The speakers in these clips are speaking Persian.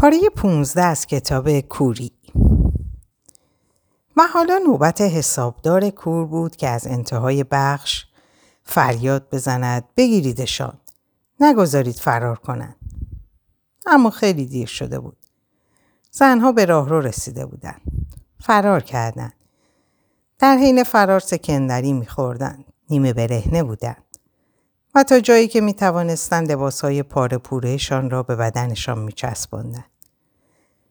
پاره 15 از کتاب کوری. و حالا نوبت حسابدار کور بود که از انتهای بخش فریاد بزند بگیریدشان. نگذارید فرار کنند. اما خیلی دیر شده بود. زنها به راهرو رسیده بودند. فرار کردند. در حین فرار سکندری میخوردند. نیمه برهنه بودند. و تا جایی که می توانستند لباس های پاره پورهشان را به بدنشان می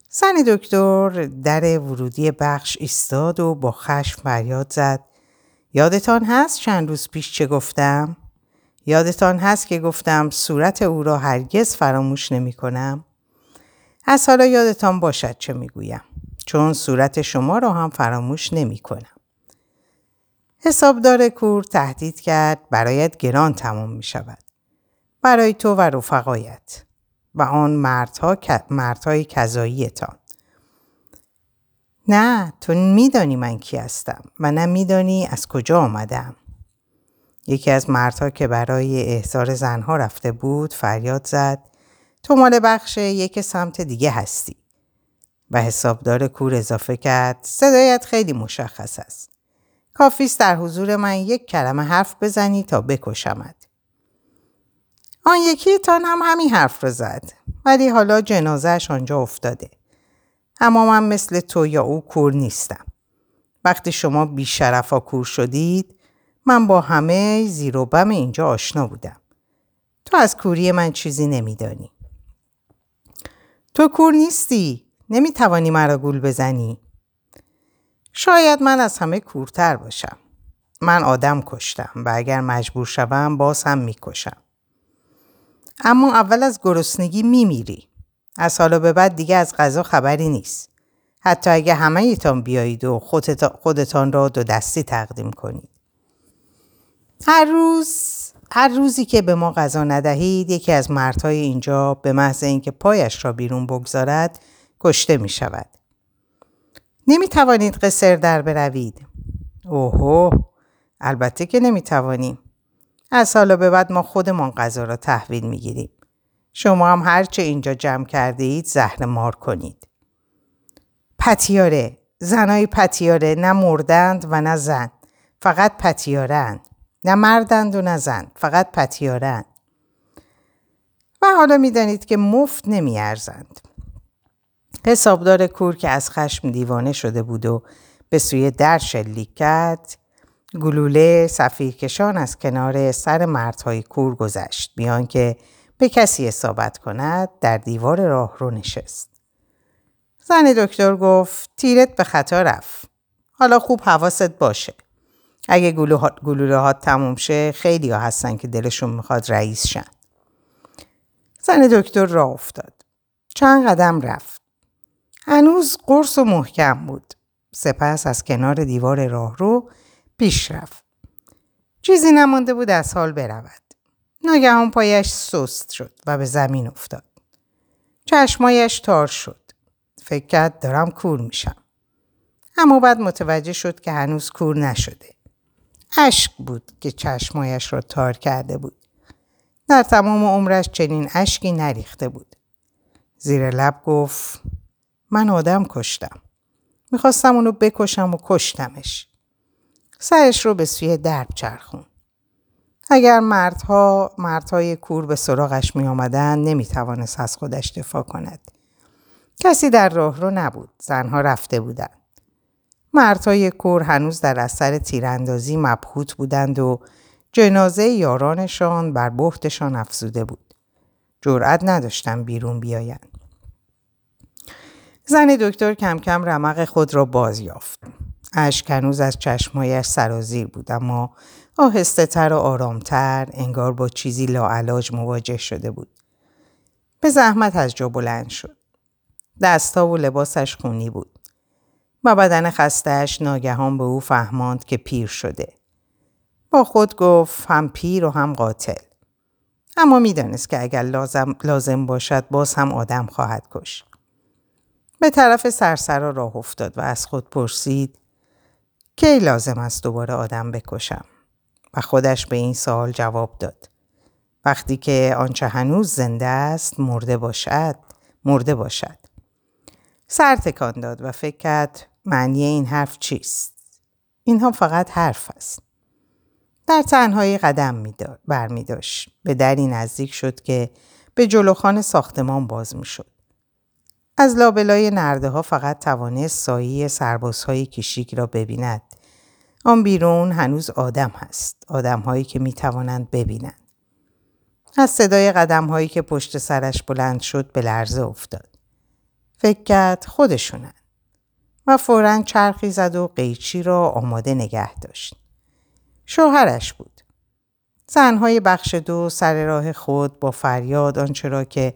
زن دکتر در ورودی بخش ایستاد و با خشم فریاد زد. یادتان هست چند روز پیش چه گفتم؟ یادتان هست که گفتم صورت او را هرگز فراموش نمی کنم؟ از حالا یادتان باشد چه می گویم. چون صورت شما را هم فراموش نمی کنم. حسابدار کور تهدید کرد برایت گران تمام می شود. برای تو و رفقایت. و آن مردها مردهای کذاییتان نه تو میدانی من کی هستم و نه میدانی از کجا آمدم یکی از مردها که برای احضار زنها رفته بود فریاد زد تو مال بخش یک سمت دیگه هستی و حسابدار کور اضافه کرد صدایت خیلی مشخص است کافیست در حضور من یک کلمه حرف بزنی تا بکشمت آن یکی تان هم همین حرف رو زد ولی حالا جنازهش آنجا افتاده. اما من مثل تو یا او کور نیستم. وقتی شما بیشرفا کور شدید من با همه زیر و بم اینجا آشنا بودم. تو از کوری من چیزی نمیدانی. تو کور نیستی. نمی‌توانی مرا گول بزنی. شاید من از همه کورتر باشم. من آدم کشتم و اگر مجبور شوم باز هم می‌کشم. اما اول از گرسنگی میمیری. از حالا به بعد دیگه از غذا خبری نیست. حتی اگه همه ایتان بیایید و خودتان را دو دستی تقدیم کنید. هر روز هر روزی که به ما غذا ندهید یکی از مردهای اینجا به محض اینکه پایش را بیرون بگذارد کشته می شود. نمی توانید قصر در بروید. اوهو البته که نمی توانیم. از حالا به بعد ما خودمان غذا را تحویل می گیریم. شما هم هرچه اینجا جمع کرده اید زهر مار کنید. پتیاره زنای پتیاره نه مردند و نه زن فقط پتیارند نه مردند و نه زن فقط پتیارند و حالا می‌دانید که مفت نمیارزند حسابدار کور که از خشم دیوانه شده بود و به سوی در شلیک کرد گلوله کشان از کنار سر مردهای کور گذشت بیان که به کسی اصابت کند در دیوار راه رو نشست. زن دکتر گفت تیرت به خطا رفت. حالا خوب حواست باشه. اگه گلوله ها تموم شه خیلی ها هستن که دلشون می‌خواد رئیس شن. زن دکتر راه افتاد. چند قدم رفت. هنوز قرص و محکم بود. سپس از کنار دیوار راه رو پیش رفت. چیزی نمانده بود از حال برود. ناگهان پایش سست شد و به زمین افتاد. چشمایش تار شد. فکر کرد دارم کور میشم. اما بعد متوجه شد که هنوز کور نشده. اشک بود که چشمایش را تار کرده بود. در تمام عمرش چنین اشکی نریخته بود. زیر لب گفت من آدم کشتم. می‌خواستم اونو بکشم و کشتمش. سرش رو به سوی درب چرخون. اگر مردها مردهای کور به سراغش می آمدن نمی توانست از خودش دفاع کند. کسی در راه رو نبود. زنها رفته بودند. مردهای کور هنوز در اثر تیراندازی مبهوت بودند و جنازه یارانشان بر بختشان افزوده بود. جرأت نداشتن بیرون بیایند. زن دکتر کم کم رمق خود را باز یافت. اشک هنوز از چشمایش سرازیر بود اما آهسته تر و آرامتر انگار با چیزی لاعلاج مواجه شده بود. به زحمت از جا بلند شد. دستا و لباسش خونی بود. و بدن خستهش ناگهان به او فهماند که پیر شده. با خود گفت هم پیر و هم قاتل. اما می‌دانست که اگر لازم, لازم باشد باز هم آدم خواهد کش. به طرف سرسرا راه افتاد و از خود پرسید کی لازم است دوباره آدم بکشم؟ و خودش به این سوال جواب داد. وقتی که آنچه هنوز زنده است مرده باشد مرده باشد. سر تکان داد و فکر کرد معنی این حرف چیست؟ اینها فقط حرف است. در تنهایی قدم بر می داشت. به دری نزدیک شد که به جلوخان ساختمان باز می شد. از لابلای نرده ها فقط توانست سایه سربازهای کشیک را ببیند. آن بیرون هنوز آدم هست. آدم هایی که می توانند ببینند. از صدای قدم هایی که پشت سرش بلند شد به لرزه افتاد. فکر کرد خودشونن. و فورا چرخی زد و قیچی را آماده نگه داشت. شوهرش بود. زنهای بخش دو سر راه خود با فریاد آنچه را که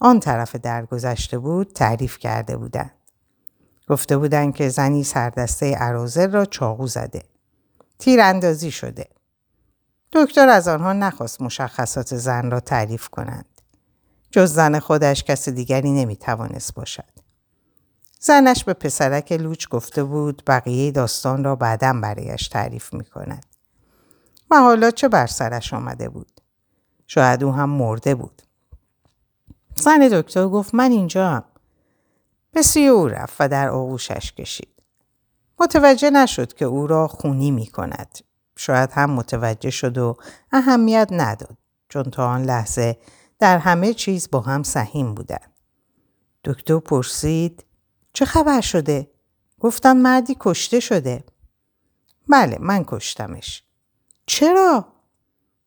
آن طرف درگذشته بود تعریف کرده بودند. گفته بودند که زنی سردسته عرازل را چاقو زده. تیراندازی شده. دکتر از آنها نخواست مشخصات زن را تعریف کنند. جز زن خودش کس دیگری نمی توانست باشد. زنش به پسرک لوچ گفته بود بقیه داستان را بعدا برایش تعریف می کند. و حالا چه بر سرش آمده بود؟ شاید او هم مرده بود. زن دکتر گفت من اینجا هم. به سوی او رفت و در آغوشش کشید. متوجه نشد که او را خونی می کند. شاید هم متوجه شد و اهمیت نداد چون تا آن لحظه در همه چیز با هم سهیم بودند. دکتر پرسید چه خبر شده؟ گفتن مردی کشته شده. بله من کشتمش. چرا؟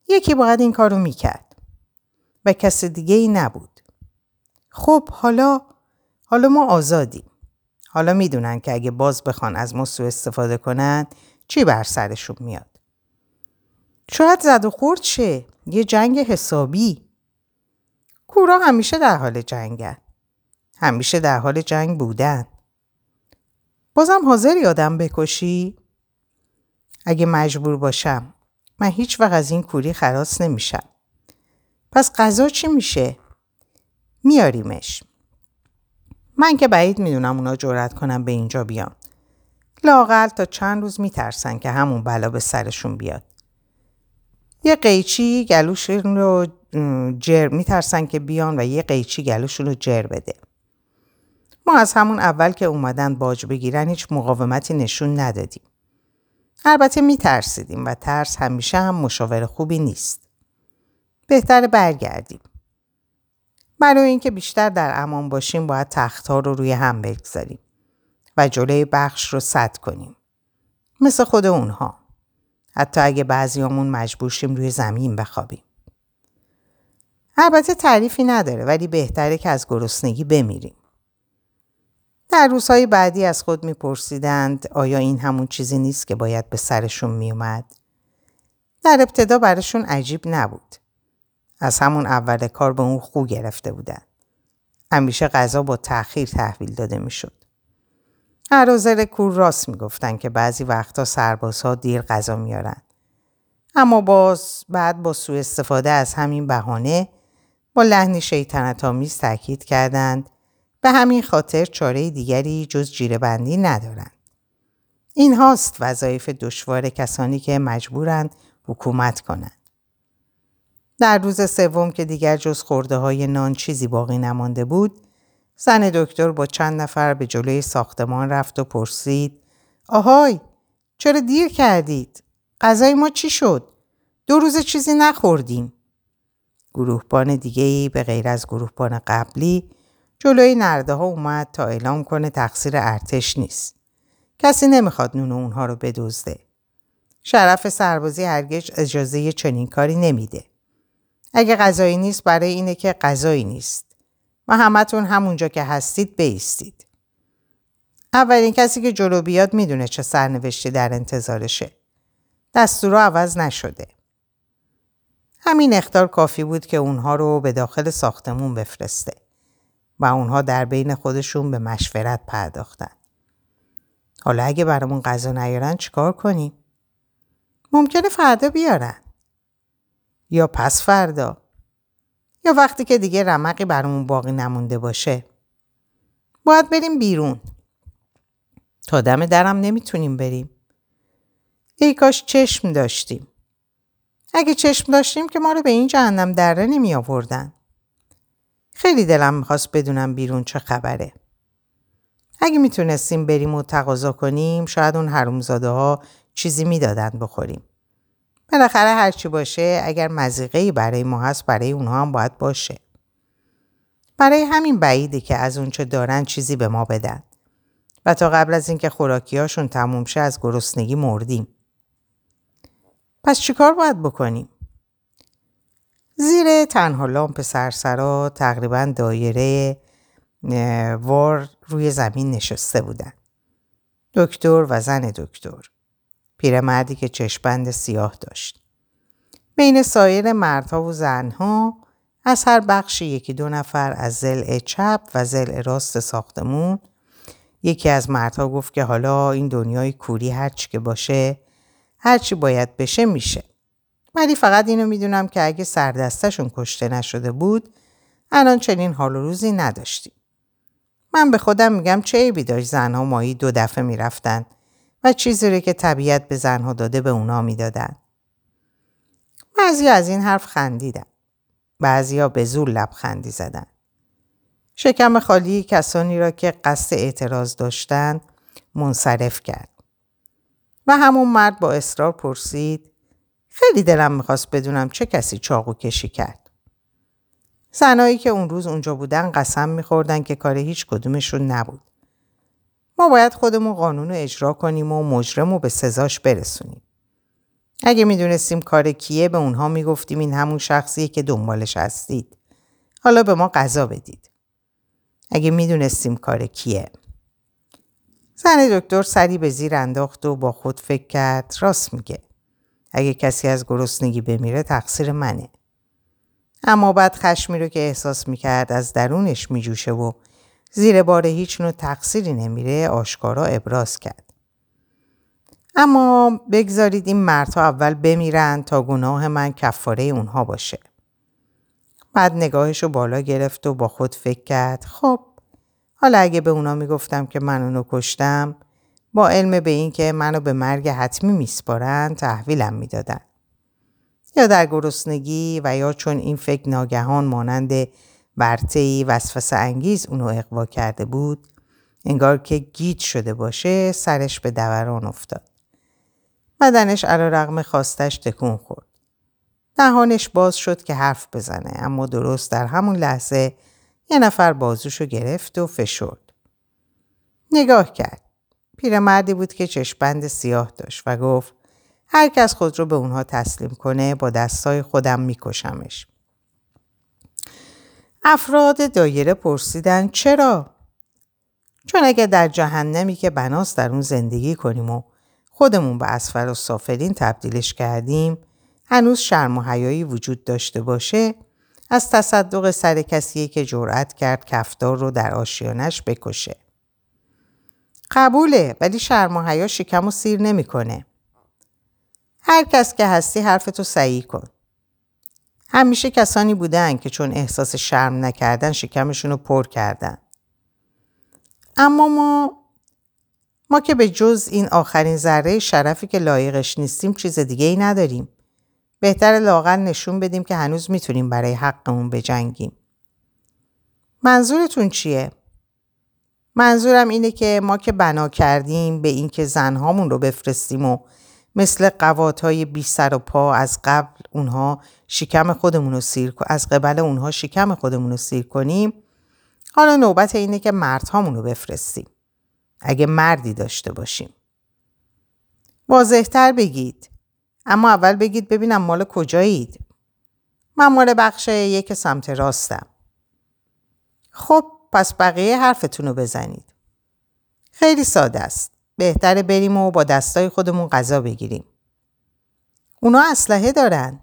یکی باید این کارو می‌کرد. و کس دیگه ای نبود. خب حالا حالا ما آزادیم. حالا می‌دونن که اگه باز بخوان از ما سو استفاده کنن چی بر سرشون میاد. شاید زد و خورد شه. یه جنگ حسابی. کورا همیشه در حال جنگن. همیشه در حال جنگ بودن. بازم حاضر یادم بکشی؟ اگه مجبور باشم من هیچ وقت از این کوری خلاص نمیشم. پس غذا چی میشه؟ میاریمش. من که بعید می‌دونم اونا جرأت کنم به اینجا بیان. لاقل تا چند روز میترسن که همون بلا به سرشون بیاد. یه قیچی گلوشون رو جر میترسن که بیان و یه قیچی گلوشون رو جر بده. ما از همون اول که اومدن باج بگیرن هیچ مقاومتی نشون ندادیم. البته می ترسیدیم و ترس همیشه هم مشاور خوبی نیست. بهتر برگردیم. برای اینکه بیشتر در امان باشیم باید تختها رو روی هم بگذاریم و جلوی بخش رو سد کنیم. مثل خود اونها. حتی اگه بعضیامون مجبور شیم روی زمین بخوابیم. البته تعریفی نداره ولی بهتره که از گرسنگی بمیریم. در روزهای بعدی از خود میپرسیدند آیا این همون چیزی نیست که باید به سرشون میومد؟ در ابتدا براشون عجیب نبود. از همون اول کار به اون خو گرفته بودن. همیشه غذا با تأخیر تحویل داده می‌شد. عرازل کور راست می‌گفتن که بعضی وقتا سربازها دیر غذا میارن. اما باز بعد با سوء استفاده از همین بهانه با لحنی شیطنت آمیز تاکید کردند به همین خاطر چاره دیگری جز جیره بندی ندارند. این هاست وظایف دشوار کسانی که مجبورند حکومت کنند. در روز سوم که دیگر جز خورده های نان چیزی باقی نمانده بود، زن دکتر با چند نفر به جلوی ساختمان رفت و پرسید آهای چرا دیر کردید؟ غذای ما چی شد؟ دو روز چیزی نخوردیم. گروهبان دیگه ای به غیر از گروهبان قبلی جلوی نرده ها اومد تا اعلام کنه تقصیر ارتش نیست. کسی نمی‌خواد نون اونها رو بدزده. شرف سربازی هرگز اجازه چنین کاری نمیده. اگه غذایی نیست برای اینه که غذایی نیست. و همتون همونجا که هستید بیستید. اولین کسی که جلو بیاد می‌دونه چه سرنوشتی در انتظارشه. دستورا عوض نشده. همین اختار کافی بود که اونها رو به داخل ساختمون بفرسته. و اونها در بین خودشون به مشورت پرداختن. حالا اگه برامون غذا نیارن چیکار کنیم؟ ممکنه فردا بیارن. یا پس فردا. یا وقتی که دیگه رمقی برامون باقی نمونده باشه. باید بریم بیرون. تا دم درم نمی‌تونیم بریم. ای کاش چشم داشتیم. اگه چشم داشتیم که ما رو به این جهنم دره نمی آوردن. خیلی دلم می‌خواست بدونم بیرون چه خبره. اگه می‌تونستیم بریم و تقاضا کنیم شاید اون حرومزاده ها چیزی می‌دادن بخوریم. بالاخره هرچی باشه اگر مزیقه برای ما هست برای اونها هم باید باشه. برای همین بعیده که از اونچه دارن چیزی به ما بدن. و تا قبل از اینکه خوراکیاشون تموم شه از گرسنگی مردیم. پس چیکار باید بکنیم؟ زیر تنها لامپ سرسرا تقریبا دایره وار روی زمین نشسته بودن. دکتر و زن دکتر. پیرمردی که چشپند سیاه داشت. بین سایر مردها و زنها از هر بخشی یکی دو نفر از زل چپ و زل راست ساختمون یکی از مردها گفت که حالا این دنیای کوری هرچی که باشه هرچی باید بشه میشه. ولی فقط اینو می‌دونم که اگه سردستشون کشته نشده بود الان چنین حال و روزی نداشتیم. من به خودم میگم چه عیبی داشت زنها مایی دو دفعه می‌رفتن و چیزی رو که طبیعت به زنها داده به اونا می‌دادن. بعضی از این حرف خندیدن. بعضیا به زور لبخندی زدن. شکم خالی کسانی را که قصد اعتراض داشتند منصرف کرد. و همون مرد با اصرار پرسید خیلی دلم می‌خواست بدونم چه کسی چاقو کشی کرد. زنایی که اون روز اونجا بودن قسم میخوردن که کار هیچ کدومشون نبود. ما باید خودمون قانون رو اجرا کنیم و مجرم رو به سزاش برسونیم. اگه می‌دونستیم کار کیه به اونها می‌گفتیم این همون شخصیه که دنبالش هستید. حالا به ما قضا بدید. اگه می‌دونستیم کار کیه. زن دکتر سری به زیر انداخت و با خود فکر کرد راست میگه. اگه کسی از گرسنگی بمیره تقصیر منه. اما بعد خشمی رو که احساس می‌کرد از درونش میجوشه و زیر بار هیچ نوع تقصیری نمیره آشکارا ابراز کرد. اما بگذارید این مردها اول بمیرن تا گناه من کفاره اونها باشه. بعد نگاهش رو بالا گرفت و با خود فکر کرد خب حالا اگه به اونا می‌گفتم که من اونو کشتم با علم به این که منو به مرگ حتمی میسپارن تحویلم می‌دادن. یا در گرسنگی و یا چون این فکر ناگهان مانند برتهی وسوسه انگیز اونو اقوا کرده بود انگار که گیت شده باشه سرش به دوران افتاد. بدنش علا رقم خواستش تکون خورد. دهانش باز شد که حرف بزنه اما درست در همون لحظه یه نفر بازوشو گرفت و فشرد. نگاه کرد. پیرمردی بود که چشپند سیاه داشت و گفت هر کس خود رو به اونها تسلیم کنه با دستای خودم میکشمش. افراد دایره پرسیدن چرا؟ چون اگه در جهنمی که بناس در اون زندگی کنیم و خودمون به اسفل و سافلین تبدیلش کردیم هنوز شرم و حیایی وجود داشته باشه از تصدق سر کسی که جرأت کرد کفدار رو در آشیانش بکشه. قبوله ولی شرم و حیا شکم و سیر نمی‌کنه. هر کس که هستی حرفتو صحیح کن. همیشه کسانی بودن که چون احساس شرم نکردن شکمشون رو پر کردن. اما ما ما که به جز این آخرین ذره شرفی که لایقش نیستیم چیز دیگه ای نداریم. بهتر لاغر نشون بدیم که هنوز می‌تونیم برای حقمون بجنگیم. منظورتون چیه؟ منظورم اینه که ما که بنا کردیم به اینکه زنهامون رو بفرستیم و مثل قوات های بی سر و پا از قبل اونها شکم خودمون رو سیر از قبل اونها شکم خودمون رو سیر کنیم. حالا نوبت اینه که مردهامون رو بفرستیم. اگه مردی داشته باشیم. واضحتر بگید. اما اول بگید ببینم مال کجایید. من مال بخش یک سمت راستم. خب پس بقیه حرفتون رو بزنید. خیلی ساده است. بهتره بریم و با دستای خودمون غذا بگیریم. اونا اسلحه دارن.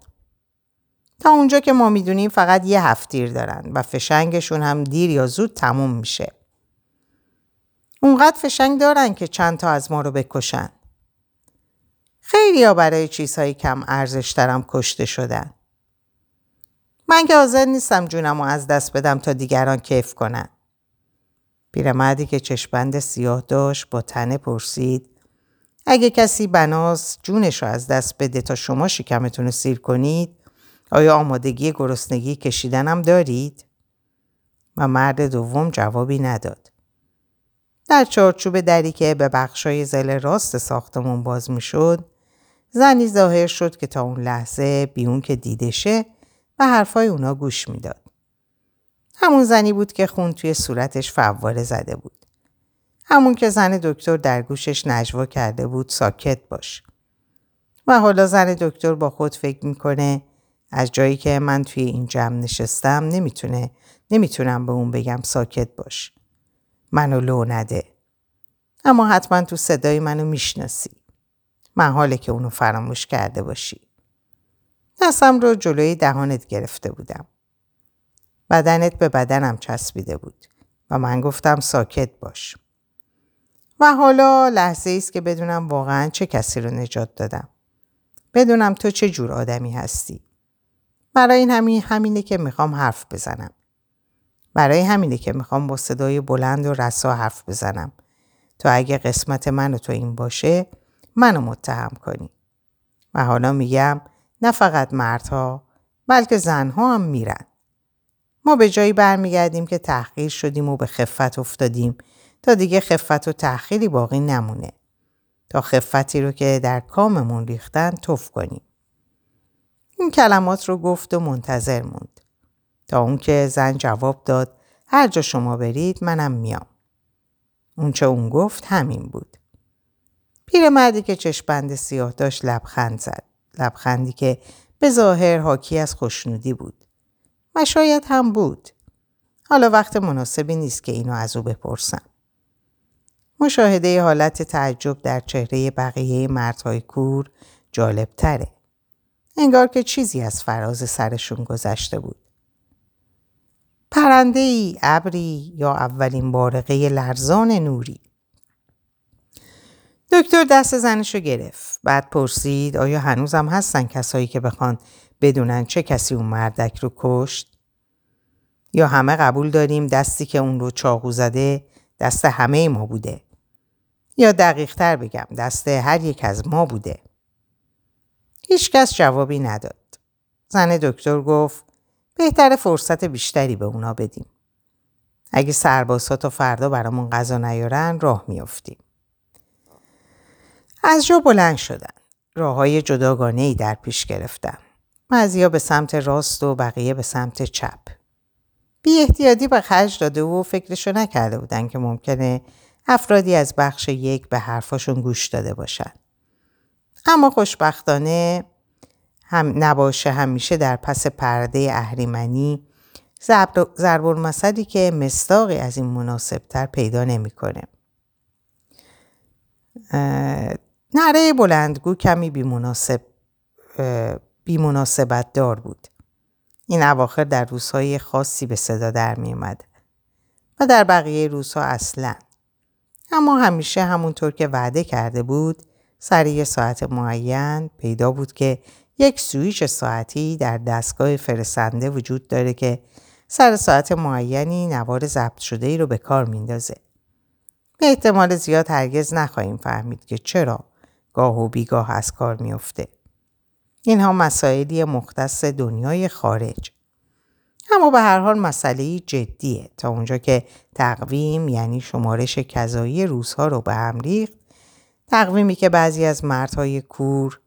تا اونجا که ما می‌دونیم فقط یه هفتیر دارن و فشنگشون هم دیر یا زود تموم میشه. اونقدر فشنگ دارن که چند تا از ما رو بکشن. خیلی ها برای چیزهای کم ارزش دارم کشته شدن. من که حاضر نیستم جونم رو از دست بدم تا دیگران کیف کنن. پیرمردی که چشبند سیاه داشت با تنه پرسید اگه کسی بناس جونش رو از دست بده تا شما شکمتون رو سیر کنید آیا آمادگی گرسنگی کشیدنم دارید؟ و مرد دوم جوابی نداد. در چارچوب دری که به بخشای زل راست ساختمون باز می شد، زنی ظاهر شد که تا اون لحظه بیون که دیده شه و حرفای اونا گوش می‌داد. همون زنی بود که خون توی صورتش فواره زده بود. همون که زن دکتر در گوشش نجوا کرده بود ساکت باش. و حالا زن دکتر با خود فکر می‌کنه از جایی که من توی این جمع نشستم نمی‌تونه نمی‌تونم به اون بگم ساکت باش. منو لو نده. اما حتما تو صدای منو می‌شناسی. من حاله که اونو فراموش کرده باشی. دستم رو جلوی دهانت گرفته بودم. بدنت به بدنم چسبیده بود و من گفتم ساکت باش. و حالا لحظه است که بدونم واقعا چه کسی رو نجات دادم. بدونم تو چه جور آدمی هستی. برای این همین همینه که می‌خوام حرف بزنم. برای همینه که می‌خوام با صدای بلند و رسا حرف بزنم. تا اگه قسمت من و تو این باشه منو متهم کنی. و حالا میگم نه فقط مردها بلکه زنها هم میرن. ما به جایی برمیگردیم که تحقیر شدیم و به خفت افتادیم تا دیگه خفت و تحقیری باقی نمونه. تا خفتی رو که در کاممون ریختن توف کنیم. این کلمات رو گفت و منتظر موند. تا اون که زن جواب داد هر جا شما برید منم میام. اون چه اون گفت همین بود. پیرمردی که چشپند سیاه داشت لبخند زد. لبخندی که به ظاهر حاکی از خوشنودی بود. و شاید هم بود. حالا وقت مناسبی نیست که اینو از او بپرسم. مشاهده حالت تعجب در چهره بقیه مردهای کور جالب تره. انگار که چیزی از فراز سرشون گذشته بود. پرنده ای، ابری یا اولین بارقه لرزان نوری. دکتر دست زنشو گرفت. بعد پرسید آیا هنوزم هستن کسایی که بخوان بدونن چه کسی اون مردک رو کشت؟ یا همه قبول داریم دستی که اون رو چاقو زده دست همه ما بوده؟ یا دقیق تر بگم دست هر یک از ما بوده؟ هیچکس جوابی نداد. زن دکتر گفت بهتر فرصت بیشتری به اونا بدیم. اگه سربازها تا فردا برامون غذا نیارن راه میافتیم. از جا بلند شدن. راه های جداگانه ای در پیش گرفتن. بعضیا به سمت راست و بقیه به سمت چپ. بی احتیاطی به خرج داده و فکرشو نکرده بودن که ممکنه افرادی از بخش یک به حرفاشون گوش داده باشن. اما خوشبختانه هم نباشه همیشه در پس پرده اهریمنی ضرب المثلی که مستاقی از این مناسبتر پیدا نمی‌کنه. نره بلندگو کمی بیمناسب بیمناسبت دار بود. این اواخر در روزهای خاصی به صدا در می اومد و در بقیه روزها اصلا. اما همیشه همونطور که وعده کرده بود سر یه ساعت معین پیدا بود که یک سویچ ساعتی در دستگاه فرستنده وجود داره که سر ساعت معینی نوار ضبط شده ای رو به کار میندازه. به احتمال زیاد هرگز نخواهیم فهمید که چرا گاه و بیگاه از کار میفته. اینها مسائلی مختص دنیای خارج. اما به هر حال مسئله جدیه تا اونجا که تقویم یعنی شمارش کذایی روزها رو به هم ریخت تقویمی که بعضی از مردهای کور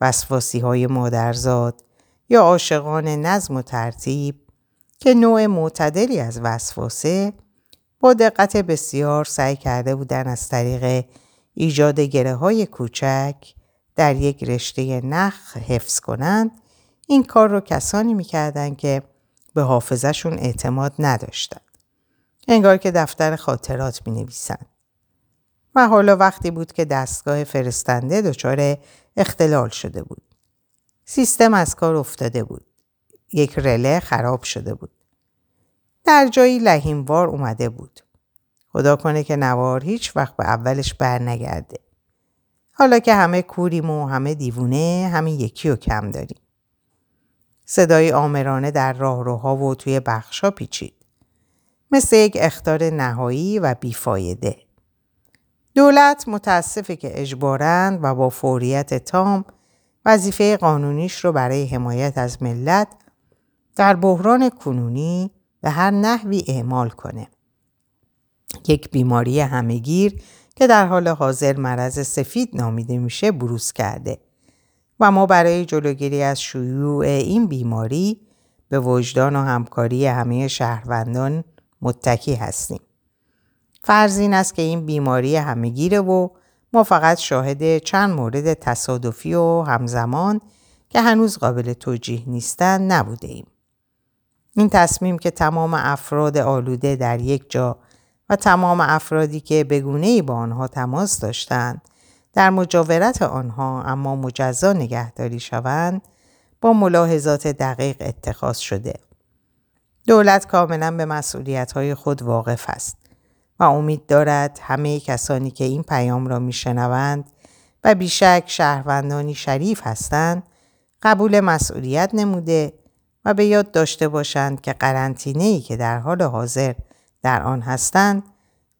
وسواسی های مادرزاد یا عاشقان نظم و ترتیب که نوع معتدلی از وسواسه با دقت بسیار سعی کرده بودن از طریق ایجاد گره های کوچک در یک رشته نخ حفظ کنند این کار رو کسانی می‌کردند که به حافظشون اعتماد نداشتند. انگار که دفتر خاطرات می نویسند. و حالا وقتی بود که دستگاه فرستنده دچار اختلال شده بود. سیستم از کار افتاده بود. یک رله خراب شده بود. در جایی لحیموار اومده بود. خدا کنه که نوار هیچ وقت به اولش بر نگرده. حالا که همه کوریم و همه دیوونه همین یکی رو کم داریم. صدای آمرانه در راهروها و توی بخشا پیچید. مثل یک اختار نهایی و بیفایده. دولت متاسفه که اجبارند و با فوریت تام وظیفه قانونیش رو برای حمایت از ملت در بحران کنونی به هر نحوی اعمال کنه. یک بیماری همهگیر که در حال حاضر مرض سفید نامیده میشه بروز کرده و ما برای جلوگیری از شیوع این بیماری به وجدان و همکاری همه شهروندان متکی هستیم. فرض این است که این بیماری همهگیره و ما فقط شاهد چند مورد تصادفی و همزمان که هنوز قابل توجیه نیستند نبوده ایم. این تصمیم که تمام افراد آلوده در یک جا و تمام افرادی که بگونه با آنها تماس داشتند در مجاورت آنها اما مجزا نگهداری شوند با ملاحظات دقیق اتخاذ شده. دولت کاملا به مسئولیت خود واقف است و امید دارد همه کسانی که این پیام را میشنوند و بیشک شهروندانی شریف هستند قبول مسئولیت نموده و به یاد داشته باشند که قرنطینه ای که در حال حاضر در آن هستند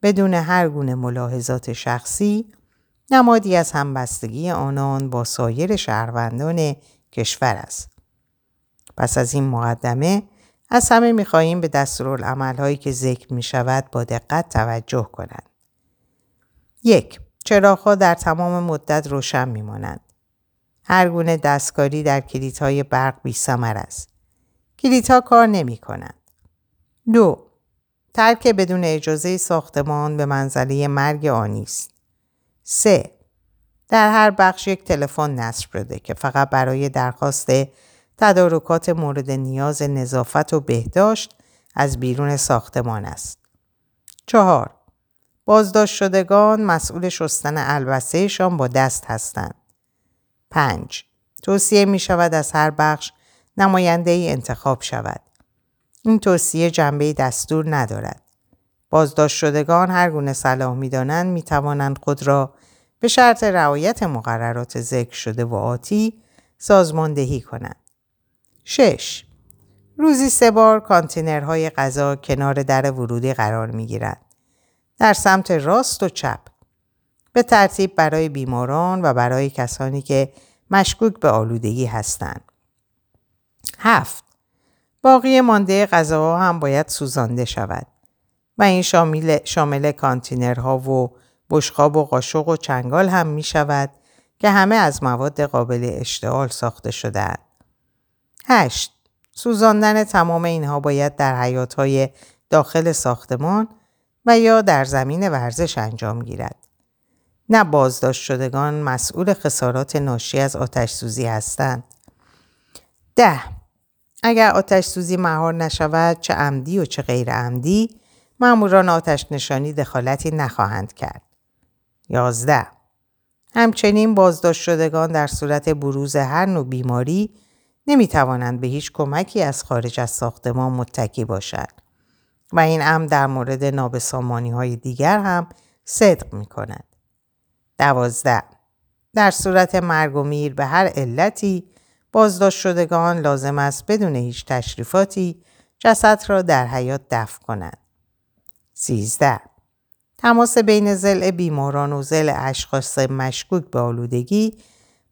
بدون هر گونه ملاحظات شخصی نمادی از همبستگی آنان با سایر شهروندان کشور است. پس از این مقدمه از همه می‌خواهیم به دستورالعملهایی که ذکر می شود با دقت توجه کنند. یک چراغها در تمام مدت روشن میمانند. هر گونه دستکاری در کلیدهای برق بی است. کلیدها کار نمی کنند. دو ترک بدون اجازه ساختمان به منزله مرگ آنی است. سه در هر بخش یک تلفن نصب شده که فقط برای درخواست تدارکات مورد نیاز نظافت و بهداشت از بیرون ساختمان است. چهار بازداشت شدگان مسئول شستن البسهشان با دست هستند. پنج توصیه می شود از هر بخش نماینده ای انتخاب شود. این توصیه جنبه دستور ندارد. بازداشت شدگان هر گونه صلاح می دانند می توانند خود را به شرط رعایت مقررات ذکر شده و آتی سازماندهی کنند. 6. روزی سه بار کانتینرهای غذا کنار در ورودی قرار می گیرند. در سمت راست و چپ. به ترتیب برای بیماران و برای کسانی که مشکوک به آلودگی هستند. هفت باقی مانده غذاها هم باید سوزانده شود و این شامل, شامل کانتینرها و بشقاب و قاشق و چنگال هم می شود که همه از مواد قابل اشتعال ساخته شدهاند. 8. سوزاندن تمام اینها باید در حیاتهای داخل ساختمان و یا در زمین ورزش انجام گیرد. نه بازداشت شدگان مسئول خسارات ناشی از آتش سوزی هستند. ده اگر آتش سوزی مهار نشود چه عمدی و چه غیر عمدی ماموران آتش نشانی دخالتی نخواهند کرد. یازده همچنین بازداشت شدگان در صورت بروز هر نوع بیماری نمی توانند به هیچ کمکی از خارج از ساختمان متکی باشند و این امر در مورد نابسامانی های دیگر هم صدق می کند. دوازده در صورت مرگ و میر به هر علتی بازداشت شدگان لازم است بدون هیچ تشریفاتی جسد را در حیات دفع کنند. سیزده تماس بین زل بیماران و زل اشخاص مشکوک به آلودگی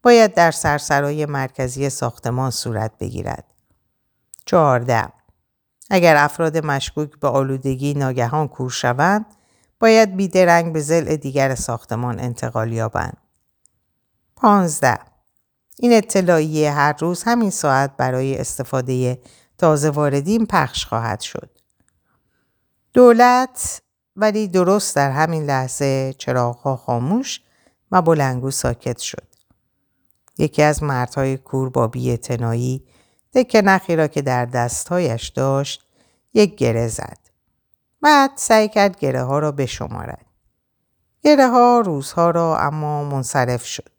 باید در سرسرای مرکزی ساختمان صورت بگیرد. 14. اگر افراد مشکوک به آلودگی ناگهان کور شوند، باید بیدرنگ به زل دیگر ساختمان انتقال یابند. 15. این اطلاعیه هر روز همین ساعت برای استفاده تازه واردین پخش خواهد شد. دولت ولی درست در همین لحظه چراغها خاموش و بلنگو ساکت شد. یکی از مردهای کور با بیاعتنایی دکه نخی را که در دستهایش داشت یک گره زد. بعد سعی کرد گره ها را بشمارد. گره ها روزها را اما منصرف شد.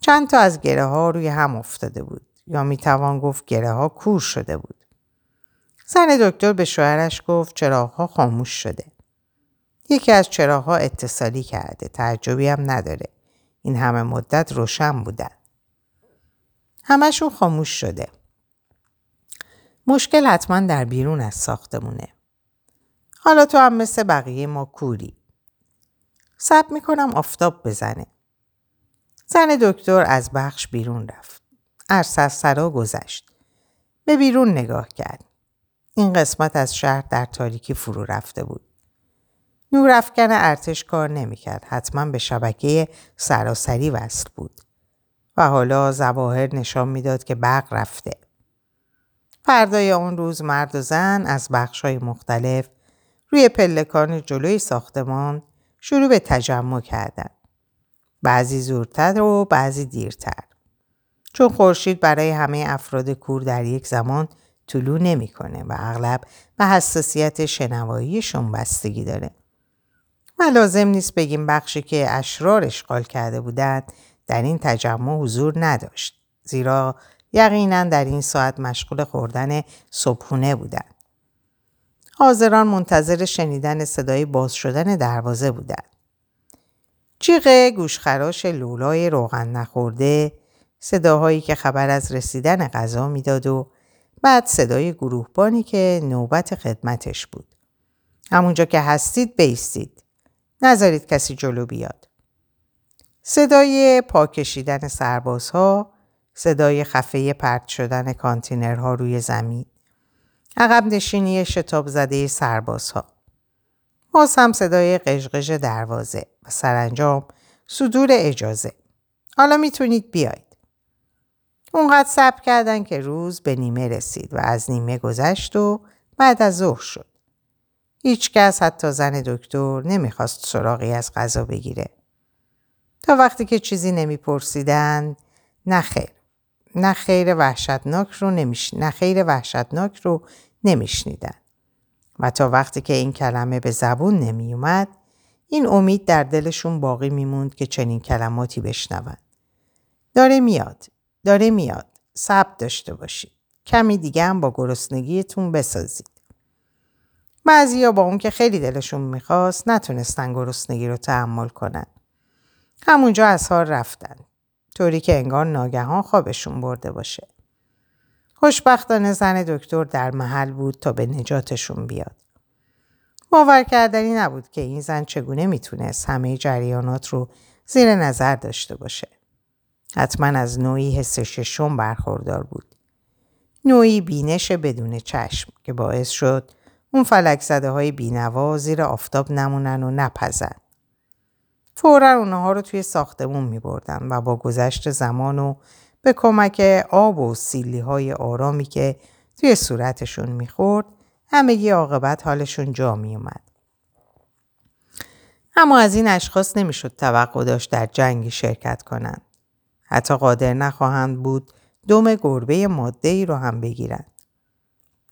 چند تا از گره ها روی هم افتاده بود یا می توان گفت گره ها کور شده بود. زن دکتر به شوهرش گفت چراغ ها خاموش شده. یکی از چراغ ها اتصالی کرده. تعجبی هم نداره. این همه مدت روشن بودن. همشون خاموش شده. مشکل حتما در بیرون از ساختمونه. حالا تو هم مثل بقیه ما کوری. سب می‌کنم آفتاب بزنه. زن دکتر از بخش بیرون رفت. عرص از سرا گذشت. به بیرون نگاه کرد. این قسمت از شهر در تاریکی فرو رفته بود. نورافکن ارتش کار نمی‌کرد. حتما به شبکه سراسری وصل بود. و حالا زواهر نشان می‌داد که برق رفته. فردای اون روز مرد و زن از بخشهای مختلف روی پلکان جلوی ساختمان شروع به تجمع کردند. بعضی زورتر و بعضی دیرتر. چون خورشید برای همه افراد کور در یک زمان طلوع نمی‌کنه و اغلب به حساسیت شنواییشون بستگی داره. و لازم نیست بگیم بخشی که اشرار اشغال کرده بودند در این تجمع حضور نداشت. زیرا یقینا در این ساعت مشغول خوردن صبحونه بودند. حاضران منتظر شنیدن صدای باز شدن دروازه بودند. جیغ گوشخراش لولای روغن نخورده صداهایی که خبر از رسیدن غذا می‌داد و بعد صدای گروهبانی که نوبت خدمتش بود. همونجا که هستید بیستید. نذارید کسی جلو بیاد. صدای پاکشیدن سربازها، صدای خفه پرت شدن کانتینرها روی زمین، عقب نشینی شتاب زده سربازها. باز هم صدای قشقش دروازه و سرانجام صدور اجازه. حالا می‌تونید بیاید. اونقدر صبر کردن که روز به نیمه رسید و از نیمه گذشت و بعد از ظهر شد. هیچکس حتی زن دکتر نمی‌خواست سراغی از غذا بگیره. تا وقتی که چیزی نمیپرسیدن نه خیر. نه خیر وحشتناک رو نمیش... نه خیر وحشتناک رو نمیشنیدن. و تا وقتی که این کلمه به زبون نمیومد این امید در دلشون باقی میموند که چنین کلماتی بشنون. داره میاد. داره میاد. صبر داشته باشید. کمی دیگه هم با گرسنگیتون بسازید. بعضیا با اون که خیلی دلشون می‌خواست نتونستن گرسنگی رو تحمل کنن. همونجا از حال رفتن. طوری که انگار ناگهان خوابشون برده باشه. خوشبختانه زن دکتر در محل بود تا به نجاتشون بیاد. باور کردنی نبود که این زن چگونه می‌تونست همه جریانات رو زیر نظر داشته باشه. حتما از نوعی حس ششم برخوردار بود. نوعی بینش بدون چشم که باعث شد اون فلک زده های بینوا زیر آفتاب نمونن و نپزن. فورا اونها رو توی ساختمون می بردن و با گذشت زمان و به کمک آب و سیلی های آرامی که توی صورتشون می‌خورد همگی عاقبت حالشون جا می اومد. اما از این اشخاص نمی‌شد توقع داشت در جنگی شرکت کنند. حتی قادر نخواهند بود دم گربه ماده ای رو هم بگیرند.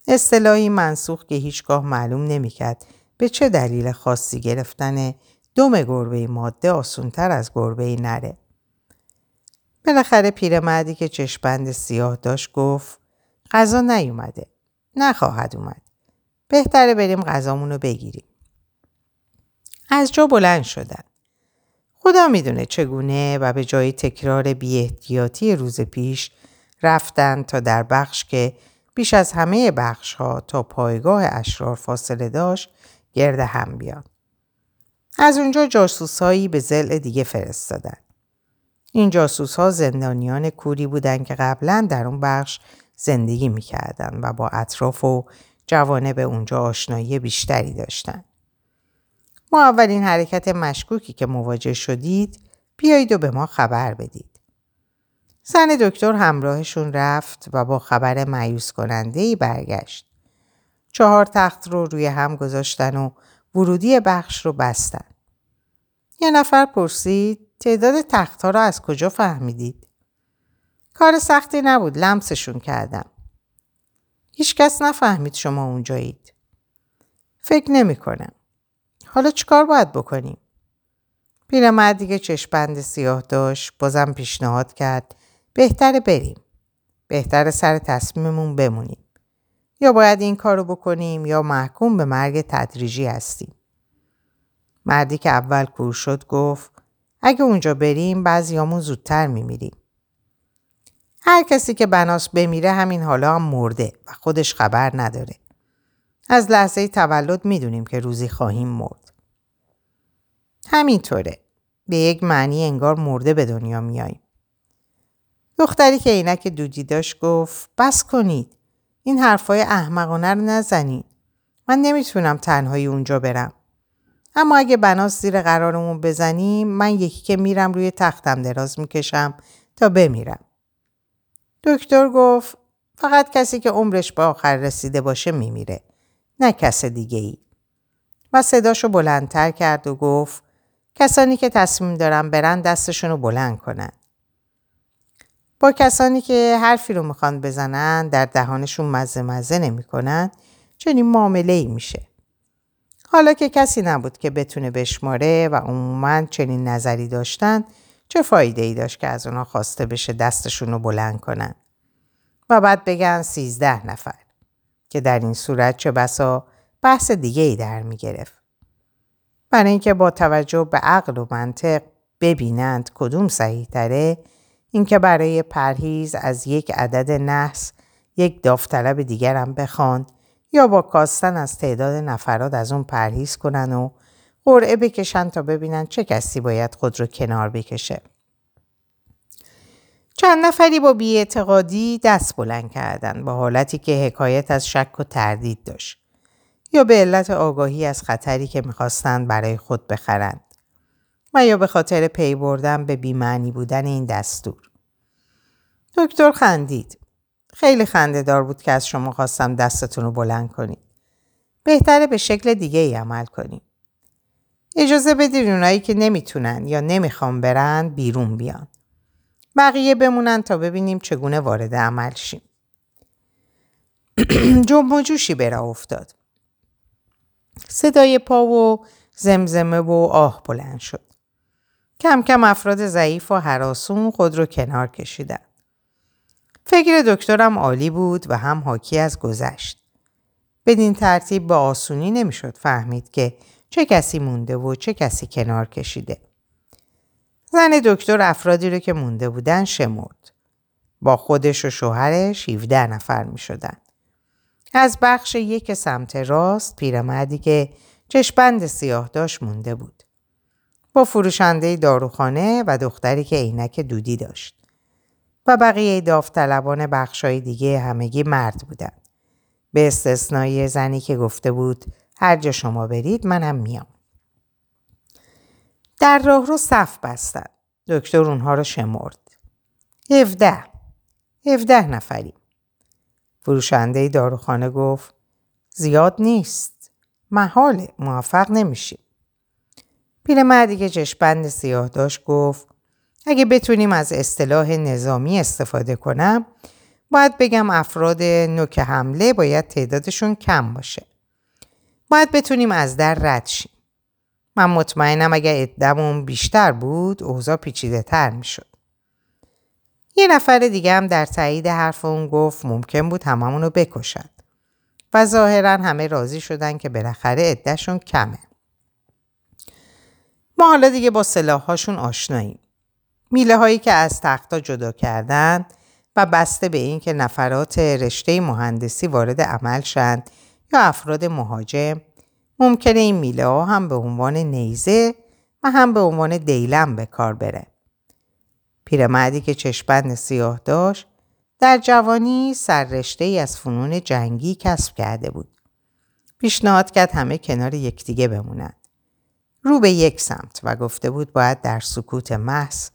اصطلاحی منسوخ که هیچگاه معلوم نمی‌کرد به چه دلیل خاصی گرفتن دم گربه ماده آسونتر از گربه نره. بالاخره پیرمردی که چشپند سیاه داشت گفت غذا نیومده. نخواهد اومد. بهتره بریم غذامون رو بگیریم. از جا بلند شدن. خدا می‌دونه چگونه و به جای تکرار بیاحتیاطی روز پیش رفتن تا در بخش که بیش از همه بخش ها تا پایگاه اشرار فاصله داشت گرد هم بیاد. از اونجا جاسوس هایی به زل دیگه فرستادن. این جاسوس ها زندانیان کوری بودند که قبلا در اون بخش زندگی می‌کردن و با اطراف و به اونجا آشنایی بیشتری داشتن. ما اولین حرکت مشکوکی که مواجه شدید بیایید و به ما خبر بدید. زن دکتر همراهشون رفت و با خبر معیوس کننده ای برگشت. چهار تخت رو روی هم گذاشتن و ورودی بخش رو بستن. یه نفر پرسید تعداد تختها رو از کجا فهمیدید؟ کار سختی نبود لمسشون کردم. هیچکس نفهمید شما اونجایید. فکر نمی کنم. حالا چیکار باید بکنیم؟ پیرمردی که چشپند سیاه داشت بازم پیشنهاد کرد بهتره بریم. بهتر سر تصمیممون بمونیم. یا باید این کارو بکنیم یا محکوم به مرگ تدریجی هستیم. مردی که اول کور شد گفت اگه اونجا بریم بعضیامون زودتر میمیریم. هر کسی که بناس بمیره همین حالا هم مرده و خودش خبر نداره. از لحظه تولد می‌دونیم که روزی خواهیم مرد. همینطوره. به یک معنی انگار مرده به دنیا میاییم. دختری که عینک دودی داشت گفت بس کنید. این حرفای احمقانه رو نزنین. من نمی‌تونم تنهایی اونجا برم. اما اگه بناس زیر قرارمون بزنیم من یکی که میرم روی تختم دراز می‌کشم تا بمیرم. دکتر گفت فقط کسی که عمرش به آخر رسیده باشه میمیره. نه کس دیگه ای. و صداشو بلندتر کرد و گفت کسانی که تصمیم دارن برن دستشون رو بلند کنن. با کسانی که حرفی رو می‌خوان بزنن در دهانشون مزه مزه نمی‌کنن چنین معامله ای میشه. حالا که کسی نبود که بتونه بشماره و عموما چنین نظری داشتن چه فایده ای داشت که از اونا خواسته بشه دستشون رو بلند کنن. و بعد بگن سیزده نفر که در این صورت چه بسا بحث دیگه ای در می گرفت. برای اینکه با توجه به عقل و منطق ببینند کدوم صحیح تره اینکه برای پرهیز از یک عدد نحس یک داوطلب هم بخوان یا با کاستن از تعداد نفرات از اون پرهیز کنن و قرعه بکشن تا ببینن چه کسی باید خود رو کنار بکشه. چند نفری با بیاعتقادی دست بلند کردند با حالتی که حکایت از شک و تردید داشت یا به علت آگاهی از خطری که می‌خواستند برای خود بخرند و یا به خاطر پی بردن به بیمعنی بودن این دستور. دکتر خندید. خیلی خنده دار بود که از شما خواستم دستتون رو بلند کنید. بهتره به شکل دیگه ای عمل کنید. اجازه بدید اونایی که نمی‌تونن یا نمی‌خوان برن بیرون بیان. بقیه بمونن تا ببینیم چگونه وارد عمل شیم. جنب و جوشی برا افتاد. صدای پا و زمزمه و آه بلند شد. کم کم افراد ضعیف و حراسون خود رو کنار کشیدن. فکر دکترم عالی بود و هم حاکی از گذشت. بدین ترتیب با آسونی نمی‌شد فهمید که چه کسی مونده و چه کسی کنار کشیده. زن دکتر افرادی رو که مونده بودن شمرد. با خودش و شوهرش 17 نفر می شدن. از بخش یک سمت راست پیرمردی که چشپند سیاه داشت مونده بود. با فروشنده داروخانه و دختری که عینک دودی داشت. و بقیه داوطلبان بخشای دیگه همگی مرد بودن. به استثنای زنی که گفته بود هر جا شما برید منم میام. در راه رو صف بستن. دکتر اونها رو شمرد. هفده. هفده نفری. فروشنده داروخانه گفت زیاد نیست. محاله. موفق نمیشیم. پیرمردی که چشپند سیاه داشت گفت اگه بتونیم از اصطلاح نظامی استفاده کنم باید بگم افراد نوک حمله باید تعدادشون کم باشه. باید بتونیم از در رد شیم. من مطمئنم اگر ادمون بیشتر بود اوضاع پیچیده تر می شد. یه نفر دیگه هم در تایید حرف اون گفت ممکن بود هممون رو بکشند. و ظاهرا همه راضی شدن که بالاخره عدهشون کمه. ما حالا دیگه با سلاحهاشون آشناییم. میله هایی که از تختا جدا کردن و بسته به اینکه نفرات رشته مهندسی وارد عمل شند یا افراد مهاجم ممکنه این میله ها هم به عنوان نیزه و هم به عنوان دیلم به کار بره. پیرمردی که چشپند سیاه داشت در جوانی سررشته ای از فنون جنگی کسب کرده بود. پیشنهاد کرد همه کنار یکدیگه بمونند. رو به یک سمت و گفته بود باید در سکوت محض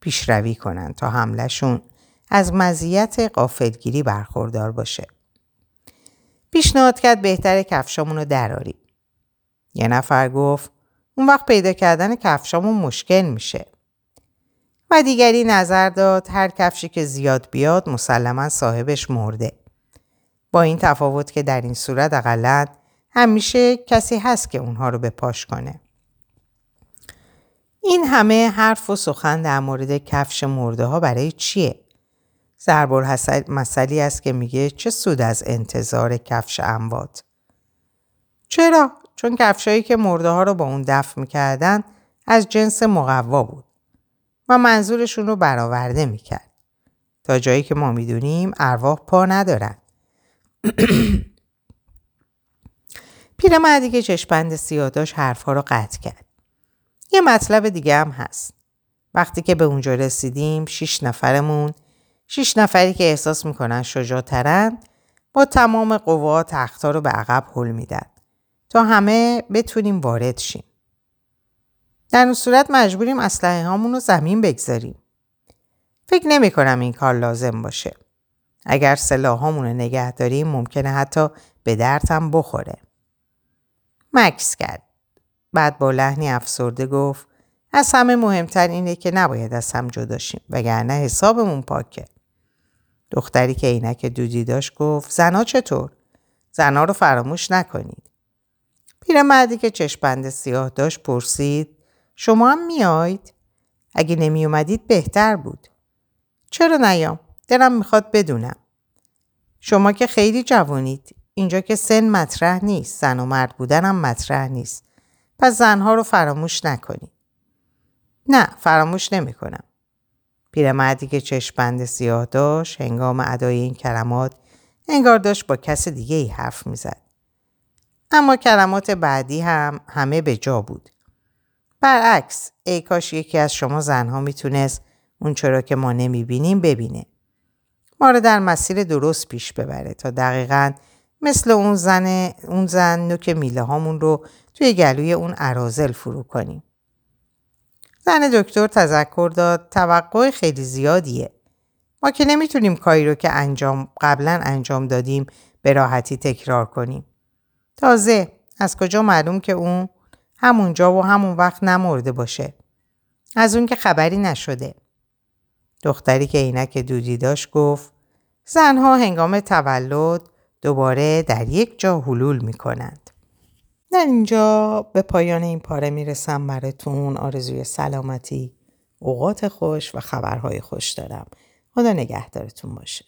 پیشروی کنند تا حملشون از مزیت قافلگیری برخوردار باشه. پیشنهاد کرد بهتر کفشامون رو دراریم. یه نفر گفت اون وقت پیدا کردن کفشامون مشکل میشه. و دیگری نظر داد هر کفشی که زیاد بیاد مسلما صاحبش مرده. با این تفاوت که در این صورت اقلا همیشه کسی هست که اونها رو به پاش کنه. این همه حرف و سخن در مورد کفش مرده ها برای چیه؟ زربور مسئلی است که میگه چه سود از انتظار کفش اموات؟ چرا؟ چون کفشایی که مرده ها رو با اون دفع می‌کردن از جنس مقوا بود و منظورشون رو برآورده می‌کرد. تا جایی که ما می‌دونیم ارواح پا ندارن. پیرمردی که چشپند سیاه حرفها رو قطع کرد. یه مطلب دیگه هم هست. وقتی که به اونجا رسیدیم شیش نفرمون شیش نفری که احساس می‌کنن شجاعترن با تمام قوا تختها رو به عقب حل میدن تا همه بتونیم وارد شیم. در اون صورت مجبوریم اسلحه هامون رو زمین بگذاریم. فکر نمی کنم این کار لازم باشه. اگر سلاحامون رو نگه داریم ممکنه حتی به دردم بخوره. مکس کرد. بعد با لحنی افسرده گفت از همه مهمتر اینه که نباید از هم جدا شیم وگرنه حسابمون پاکه. دختری که عینک دودی داشت گفت زنا چطور؟ زنا رو فراموش نکنید. پیرمردی که چشپند سیاه داشت پرسید شما هم میاید؟ اگه نمی اومدید بهتر بود. چرا نیام؟ دلم می‌خواد بدونم. شما که خیلی جوانید. اینجا که سن مطرح نیست. زن و مرد بودن مطرح نیست. پس زنها رو فراموش نکنید. نه فراموش نمی کنم. پیرمردی که چشپند سیاه داشت هنگام ادای این کلمات انگار داشت با کس دیگه ای حرف می‌زد. اما کلمات بعدی هم همه به جا بود. برعکس ای کاش یکی از شما زنها می‌تونست اون چرا که ما نمی‌بینیم ببینه. ما رو در مسیر درست پیش ببره تا دقیقا مثل اون زن اون زن نوک میله هامون رو توی گلوی اون عرازل فرو کنیم. زن دکتر تذکر داد توقع خیلی زیادیه. ما که نمی‌تونیم کاری رو که انجام قبلا انجام دادیم به راحتی تکرار کنیم. تازه از کجا معلوم که اون همونجا و همون وقت نمرده باشه. از اون که خبری نشده. دختری که عینک دودی داشت گفت زنها هنگام تولد دوباره در یک جا حلول می کنند. در اینجا به پایان این پاره می‌رسم براتون آرزوی سلامتی، اوقات خوش و خبرهای خوش دارم. خدا نگهدارتون باشه.